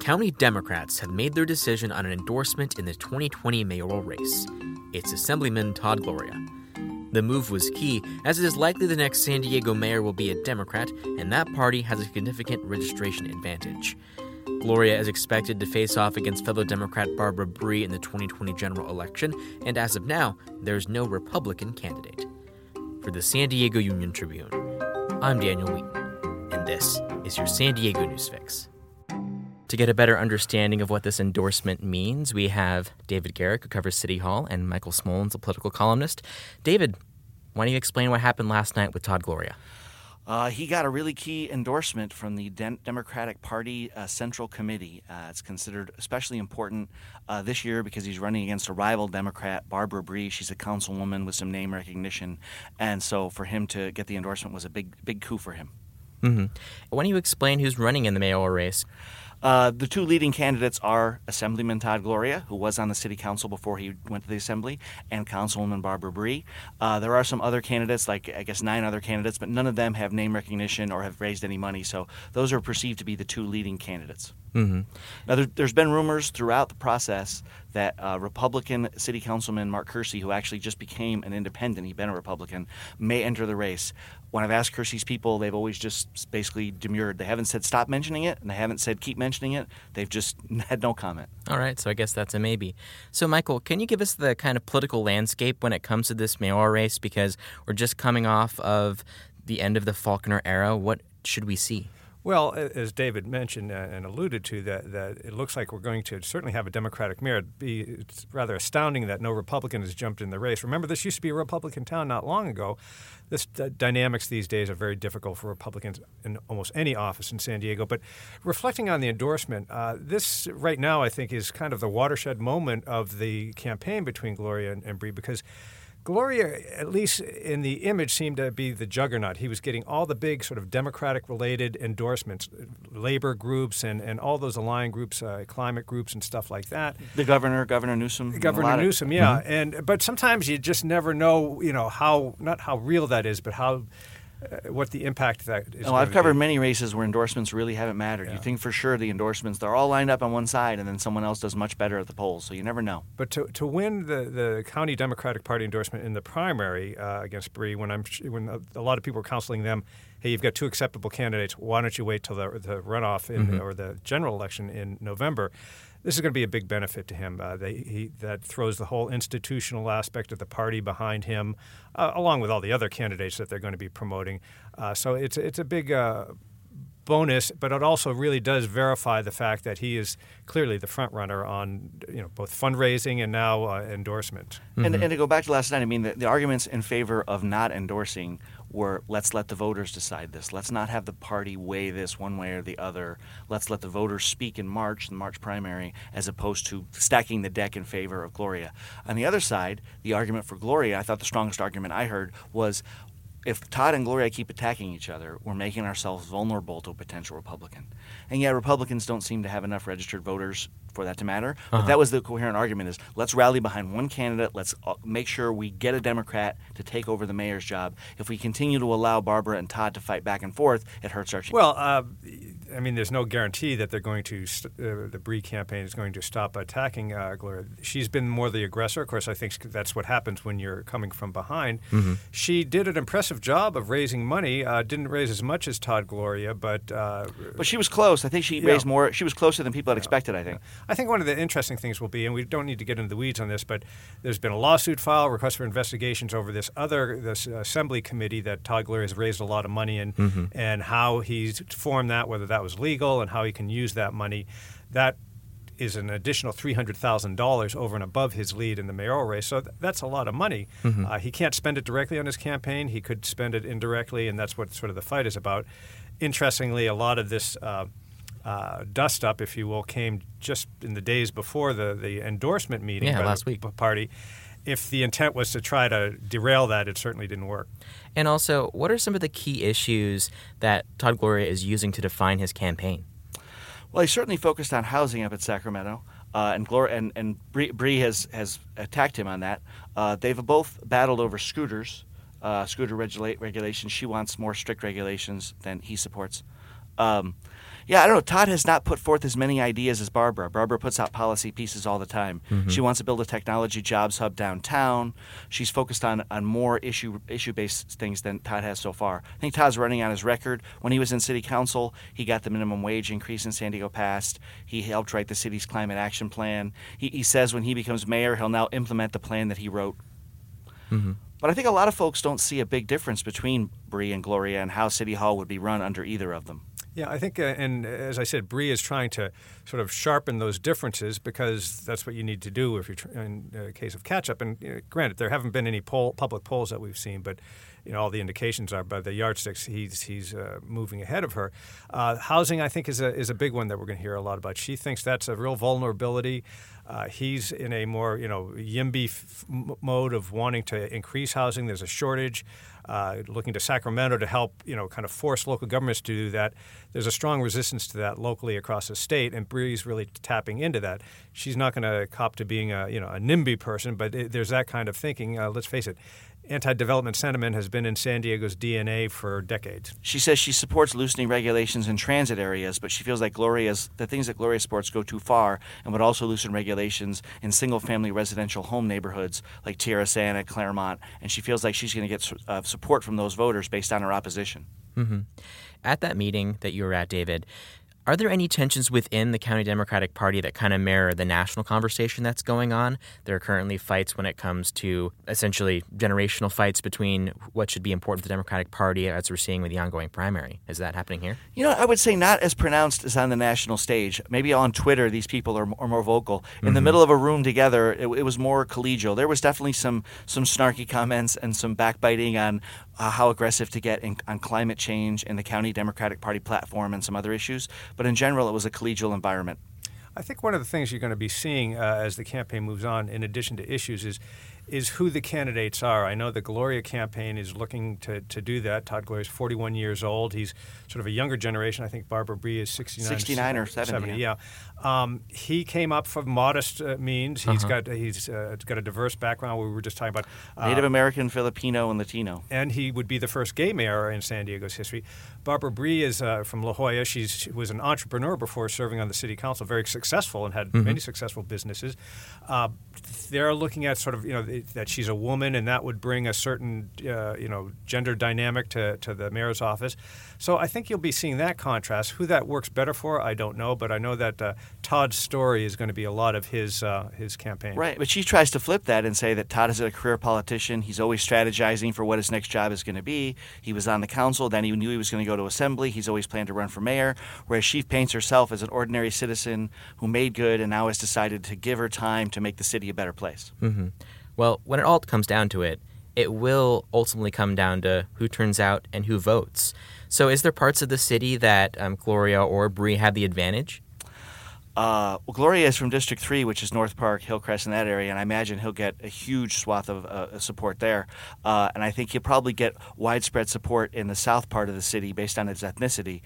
County Democrats have made their decision on an endorsement in the 2020 mayoral race. It's Assemblyman Todd Gloria. The move was key, as it is likely the next San Diego mayor will be a Democrat, and that party has a significant registration advantage. Gloria is expected to face off against fellow Democrat Barbara Bry in the 2020 general election, and as of now, there's no Republican candidate. For the San Diego Union Tribune, I'm Daniel Wheaton, and this is your San Diego News Fix. To get a better understanding of what this endorsement means, we have David Garrick, who covers City Hall, and Michael Smolens, a political columnist. David, why don't you explain what happened last night with Todd Gloria? Uh, he got a really key endorsement from the De- Democratic Party uh, Central Committee. Uh, it's considered especially important uh, this year because he's running against a rival Democrat, Barbara Bry. She's a councilwoman with some name recognition, and so for him to get the endorsement was a big, big coup for him. Mm-hmm. Why don't you explain who's running in the mayoral race? Uh, the two leading candidates are Assemblyman Todd Gloria, who was on the city council before he went to the assembly, and Councilwoman Barbara Bry. Uh, there are some other candidates, like I guess nine other candidates, but none of them have name recognition or have raised any money. So those are perceived to be the two leading candidates. Mm-hmm. Now, there, has been rumors throughout the process that uh, Republican City Councilman Mark Kersey, who actually just became an independent, he'd been a Republican, may enter the race. When I've asked Kersey's people, they've always just basically demurred. They haven't said stop mentioning it, and they haven't said keep mentioning it. They've just had no comment. All right, so I guess that's a maybe. So, Michael, can you give us the kind of political landscape when it comes to this mayoral race? Because we're just coming off of the end of the Faulconer era. What should we see? Well, as David mentioned and alluded to, that, that it looks like we're going to certainly have a Democratic mayor. It's rather astounding that no Republican has jumped in the race. Remember, this used to be a Republican town not long ago. This uh, dynamics these days are very difficult for Republicans in almost any office in San Diego. But reflecting on the endorsement, uh, this right now I think is kind of the watershed moment of the campaign between Gloria and, and Bry because – Gloria, at least in the image, seemed to be the juggernaut. He was getting all the big sort of Democratic related endorsements, labor groups and, and all those aligned groups, uh, climate groups and stuff like that. The governor, Governor Newsom. Governor Newsom, yeah. Mm-hmm. And but sometimes you just never know, you know, how not how real that is, but how uh, what the impact that is. Oh, I've covered be. many races where endorsements really haven't mattered. Yeah. You think for sure the endorsements they're all lined up on one side, and then someone else does much better at the polls. So you never know. But to, to win the, the county Democratic Party endorsement in the primary uh, against Bry, when I'm when a, a, lot of people were counseling them, hey, you've got two acceptable candidates. Why don't you wait till the, the runoff in, mm-hmm. or the general election in November? This is going to be a big benefit to him. Uh, they, he, that throws the whole institutional aspect of the party behind him, uh, along with all the other candidates that they're going to be promoting. Uh, so it's it's a big uh, bonus, but it also really does verify the fact that he is clearly the front runner on you know both fundraising and now uh, endorsement. Mm-hmm. And, and to go back to last night, I mean the, the arguments in favor of not endorsing were let's let the voters decide this. Let's not have the party weigh this one way or the other. Let's let the voters speak in March, the March primary, as opposed to stacking the deck in favor of Gloria. On the other side, the argument for Gloria, I thought the strongest argument I heard was if Todd and Gloria keep attacking each other, we're making ourselves vulnerable to a potential Republican. And yet, Republicans don't seem to have enough registered voters for that to matter. But uh-huh. that was the coherent argument: is let's rally behind one candidate. Let's uh, make sure we get a Democrat to take over the mayor's job. If we continue to allow Barbara and Todd to fight back and forth, it hurts our. Well, uh, I mean, there's no guarantee that they're going to st- uh, the Bry campaign is going to stop attacking uh, Gloria. She's been more the aggressor. Of course, I think that's what happens when you're coming from behind. Mm-hmm. She did an impressive job of raising money. Uh, didn't raise as much as Todd Gloria, but uh, but she was close. I think she yeah. raised more. She was closer than people had expected. I think. I think one of the interesting things will be, and we don't need to get into the weeds on this, but there's been a lawsuit filed, request for investigations over this other this assembly committee that Todd Gloria has raised a lot of money in, mm-hmm. and how he's formed that, whether that was legal and how he can use that money. That is an additional $300,000 over and above his lead in the mayoral race. So th- that's a lot of money. Mm-hmm. Uh, he can't spend it directly on his campaign. He could spend it indirectly, and that's what sort of the fight is about. Interestingly, a lot of this uh, uh, dust up, if you will, came just in the days before the, the endorsement meeting yeah, last week. party. If the intent was to try to derail that, it certainly didn't work. And also, what are some of the key issues that Todd Gloria is using to define his campaign? Well, he certainly focused on housing up at Sacramento. Uh, and Gloria and, and Bry, Bry has, has attacked him on that. Uh, they've both battled over scooters, uh, scooter regula- regulations. She wants more strict regulations than he supports. Um, yeah, I don't know. Todd has not put forth as many ideas as Barbara. Barbara puts out policy pieces all the time. Mm-hmm. She wants to build a technology jobs hub downtown. She's focused on, on more issue issue based things than Todd has so far. I think Todd's running on his record. When he was in city council, he got the minimum wage increase in San Diego passed. He helped write the city's climate action plan. He, he says when he becomes mayor, he'll now implement the plan that he wrote. Mm-hmm. But I think a lot of folks don't see a big difference between Bry and Gloria and how City Hall would be run under either of them. Yeah, I think, uh, and as I said, Bry is trying to sort of sharpen those differences because that's what you need to do if you're tr- in a case of catch up. And you know, granted, there haven't been any poll, public polls that we've seen, but you know all the indications are by the yardsticks he's he's uh, moving ahead of her. Uh, housing, I think, is a is a big one that we're going to hear a lot about. She thinks that's a real vulnerability. Uh, he's in a more you know YIMBY f- mode of wanting to increase housing. There's a shortage. Uh, looking to Sacramento to help, you know, kind of force local governments to do that. There's a strong resistance to that locally across the state, and Bry's really tapping into that. She's not going to cop to being a, you know, a NIMBY person, but it, there's that kind of thinking. Uh, let's face it, anti-development sentiment has been in San Diego's DNA for decades. She says she supports loosening regulations in transit areas, but she feels like Gloria's the things that Gloria supports go too far and would also loosen regulations in single-family residential home neighborhoods like Tierra Santa, Clairemont, and she feels like she's going to get uh, support from those voters based on her opposition. Mm-hmm. At that meeting that you were at, David, are there any tensions within the County Democratic Party that kind of mirror the national conversation that's going on? There are currently fights when it comes to essentially generational fights between what should be important to the Democratic Party, as we're seeing with the ongoing primary. Is that happening here? You know, I would say not as pronounced as on the national stage. Maybe on Twitter, these people are, are more vocal. In Mm-hmm. the middle of a room together, it, it was more collegial. There was definitely some some snarky comments and some backbiting on uh, how aggressive to get in, on climate change and the county Democratic Party platform and some other issues. But in general, it was a collegial environment. I think one of the things you're going to be seeing uh, as the campaign moves on, in addition to issues, is is who the candidates are. I know the Gloria campaign is looking to, to do that. Todd Gloria is 41 years old. He's sort of a younger generation. I think Barbara Bry is 69, 69 or 70, yeah. Um, he came up from modest uh, means. He's got he's uh, got a diverse background. We were just talking about uh, Native American, Filipino, and Latino. and he would be the first gay mayor in San Diego's history. Barbara Bry is uh, from La Jolla. She's, she was an entrepreneur before serving on the city council, very successful and had many successful businesses. Uh, they're looking at sort of you know th- that she's a woman, and that would bring a certain uh, you know gender dynamic to, to the mayor's office. So I think you'll be seeing that contrast. Who that works better for, I don't know, but I know that uh, Todd's story is going to be a lot of his uh, his campaign. Right, but she tries to flip that and say that Todd is a career politician. He's always strategizing for what his next job is going to be. He was on the council, then he knew he was going to go to assembly. He's always planned to run for mayor. Whereas she paints herself as an ordinary citizen who made good and now has decided to give her time to make the city a better place. Mm-hmm. Well, when it all comes down to it, it will ultimately come down to who turns out and who votes. So, is there parts of the city that um, Gloria or Bry have the advantage? Uh, well, Gloria is from District 3, which is North Park, Hillcrest, in that area, and I imagine he'll get a huge swath of uh, support there. Uh, and I think he'll probably get widespread support in the south part of the city based on his ethnicity.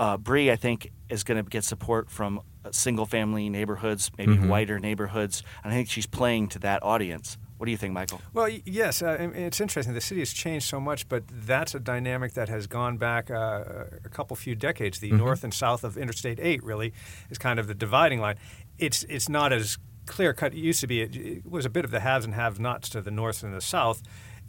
Uh, Bry, I think, is going to get support from single family neighborhoods, maybe Mhm. whiter neighborhoods, and I think she's playing to that audience. What do you think, Michael? Well, yes, uh, it's interesting. The city has changed so much, but that's a dynamic that has gone back uh, a couple few decades. The Mhm. north and south of Interstate 8 really is kind of the dividing line. It's it's not as clear cut. It used to be. It, it was a bit of the haves and have-nots to the north and the south.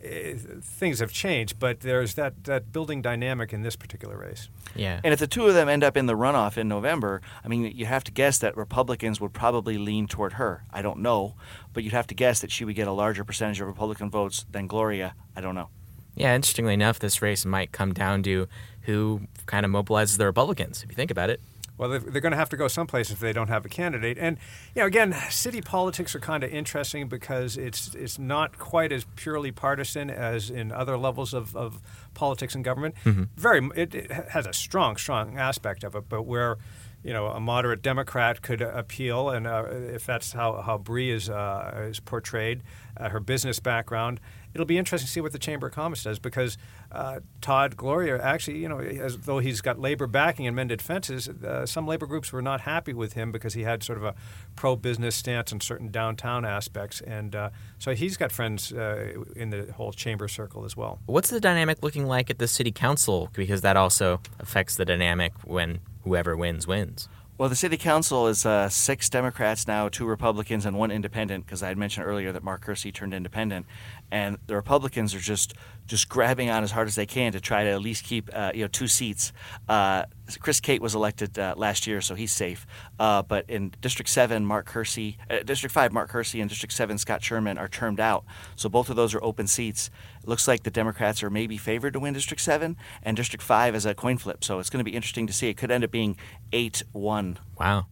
Uh, things have changed, but there's that, that building dynamic in this particular race. Yeah. And if the two of them end up in the runoff in November, I mean, you have to guess that Republicans would probably lean toward her. I don't know, but you'd have to guess that she would get a larger percentage of Republican votes than Gloria. I don't know. Yeah, interestingly enough, this race might come down to who kind of mobilizes the Republicans, if you think about it. Well, they're, they're going to have to go someplace if they don't have a candidate. And you know, again, city politics are kind of interesting because it's it's not quite as purely partisan as in other levels of, of politics and government. Mm-hmm. Very, it, it has a strong, strong aspect of it. But where you know a moderate Democrat could appeal, and uh, if that's how how Bry is uh, is portrayed, uh, her business background. it'll be interesting to see what the Chamber of Commerce does because uh, Todd Gloria actually, you know, as though he's got labor backing and mended fences, uh, some labor groups were not happy with him because he had sort of a pro-business stance on certain downtown aspects, and uh, so he's got friends in the whole chamber circle as well. What's the dynamic looking like at the city council? Because that also affects the dynamic when whoever wins wins. Well, the city council is uh, six Democrats now, two Republicans, and one independent. Because I had mentioned earlier that Mark Kersey turned independent, and the Republicans are just just grabbing on as hard as they can to try to at least keep uh, you know two seats. Uh, Chris Cate was elected uh, last year, so he's safe. Uh, but in District Seven, Mark Kersey, uh, District Five, Mark Kersey, and District Seven, Scott Sherman are termed out. So both of those are open seats. It looks like the Democrats are maybe favored to win District Seven, and District Five is a coin flip. So it's going to be interesting to see. It could end up being eight one. Wow.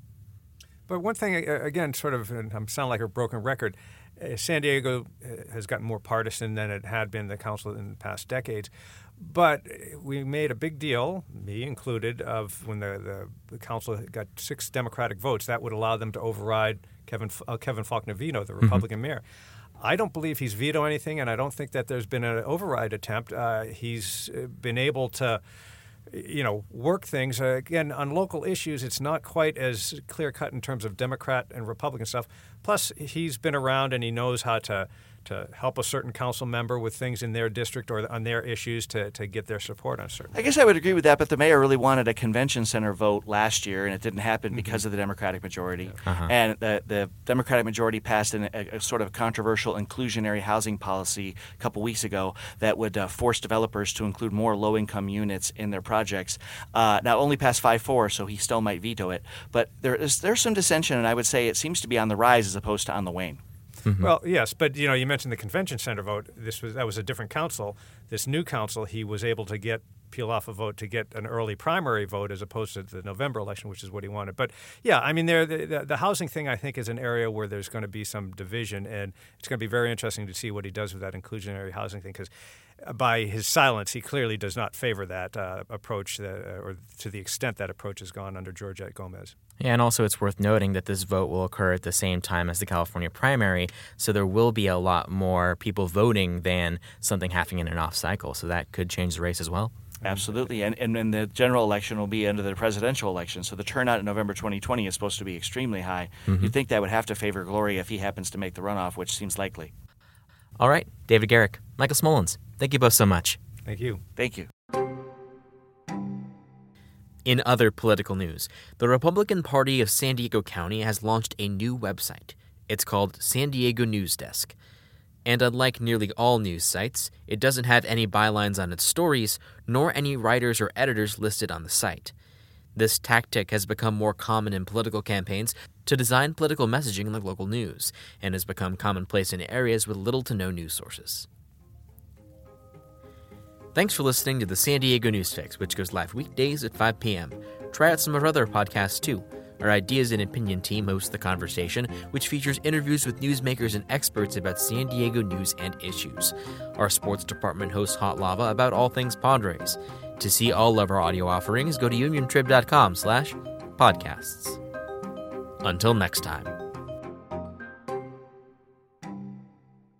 But one thing, again, sort of, and I'm sound like a broken record. Uh, San Diego uh, has gotten more partisan than it had been the council in the past decades. But we made a big deal, me included, of when the, the, the council got six Democratic votes, that would allow them to override Kevin uh, Kevin Faulconer Vino, the Republican mm-hmm. mayor. I don't believe he's vetoed anything, and I don't think that there's been an override attempt. Uh, he's been able to you know, work things. Uh, again, on local issues, it's not quite as clear cut in terms of Democrat and Republican stuff. Plus, he's been around and he knows how to to help a certain council member with things in their district or on their issues to, to get their support on certain. I guess I would agree with that, but the mayor really wanted a convention center vote last year, and it didn't happen mm-hmm. because of the Democratic majority. Uh-huh. And the, the Democratic majority passed an, a, a, sort of controversial inclusionary housing policy a couple weeks ago that would uh, force developers to include more low income units in their projects. Uh, now, only passed 5 4, so he still might veto it. But there is, there's some dissension, and I would say it seems to be on the rise as opposed to on the wane. Mm-hmm. Well, yes, but you know, you mentioned the convention center vote. This was that was a different council. This new council, he was able to get peel off a vote to get an early primary vote as opposed to the November election, which is what he wanted. But yeah, I mean, there the, the, housing thing I think is an area where there's going to be some division, and it's going to be very interesting to see what he does with that inclusionary housing thing because by his silence, he clearly does not favor that uh, approach, that, uh, or to the extent that approach has gone under Georgette Gomez. Yeah, and also it's worth noting that this vote will occur at the same time as the California primary, so there will be a lot more people voting than something happening in an off cycle. So that could change the race as well. Absolutely, and, and and the general election will be under the presidential election, so the turnout in November 2020 is supposed to be extremely high. Mm-hmm. You'd think that would have to favor Gloria if he happens to make the runoff, which seems likely. All right, David Garrick, Michael Smolens, thank you both so much. Thank you. Thank you. In other political news, the Republican Party of San Diego County has launched a new website. It's called San Diego News Desk. And unlike nearly all news sites, it doesn't have any bylines on its stories, nor any writers or editors listed on the site. This tactic has become more common in political campaigns to design political messaging like local news, and has become commonplace in areas with little to no news sources. Thanks for listening to the San Diego News Fix, which goes live weekdays at 5 p.m. Try out some of our other podcasts too. Our Ideas and Opinion team hosts The Conversation, which features interviews with newsmakers and experts about San Diego news and issues. Our sports department hosts Hot Lava about all things Padres. To see all of our audio offerings, go to uniontrib.com slash podcasts. Until next time.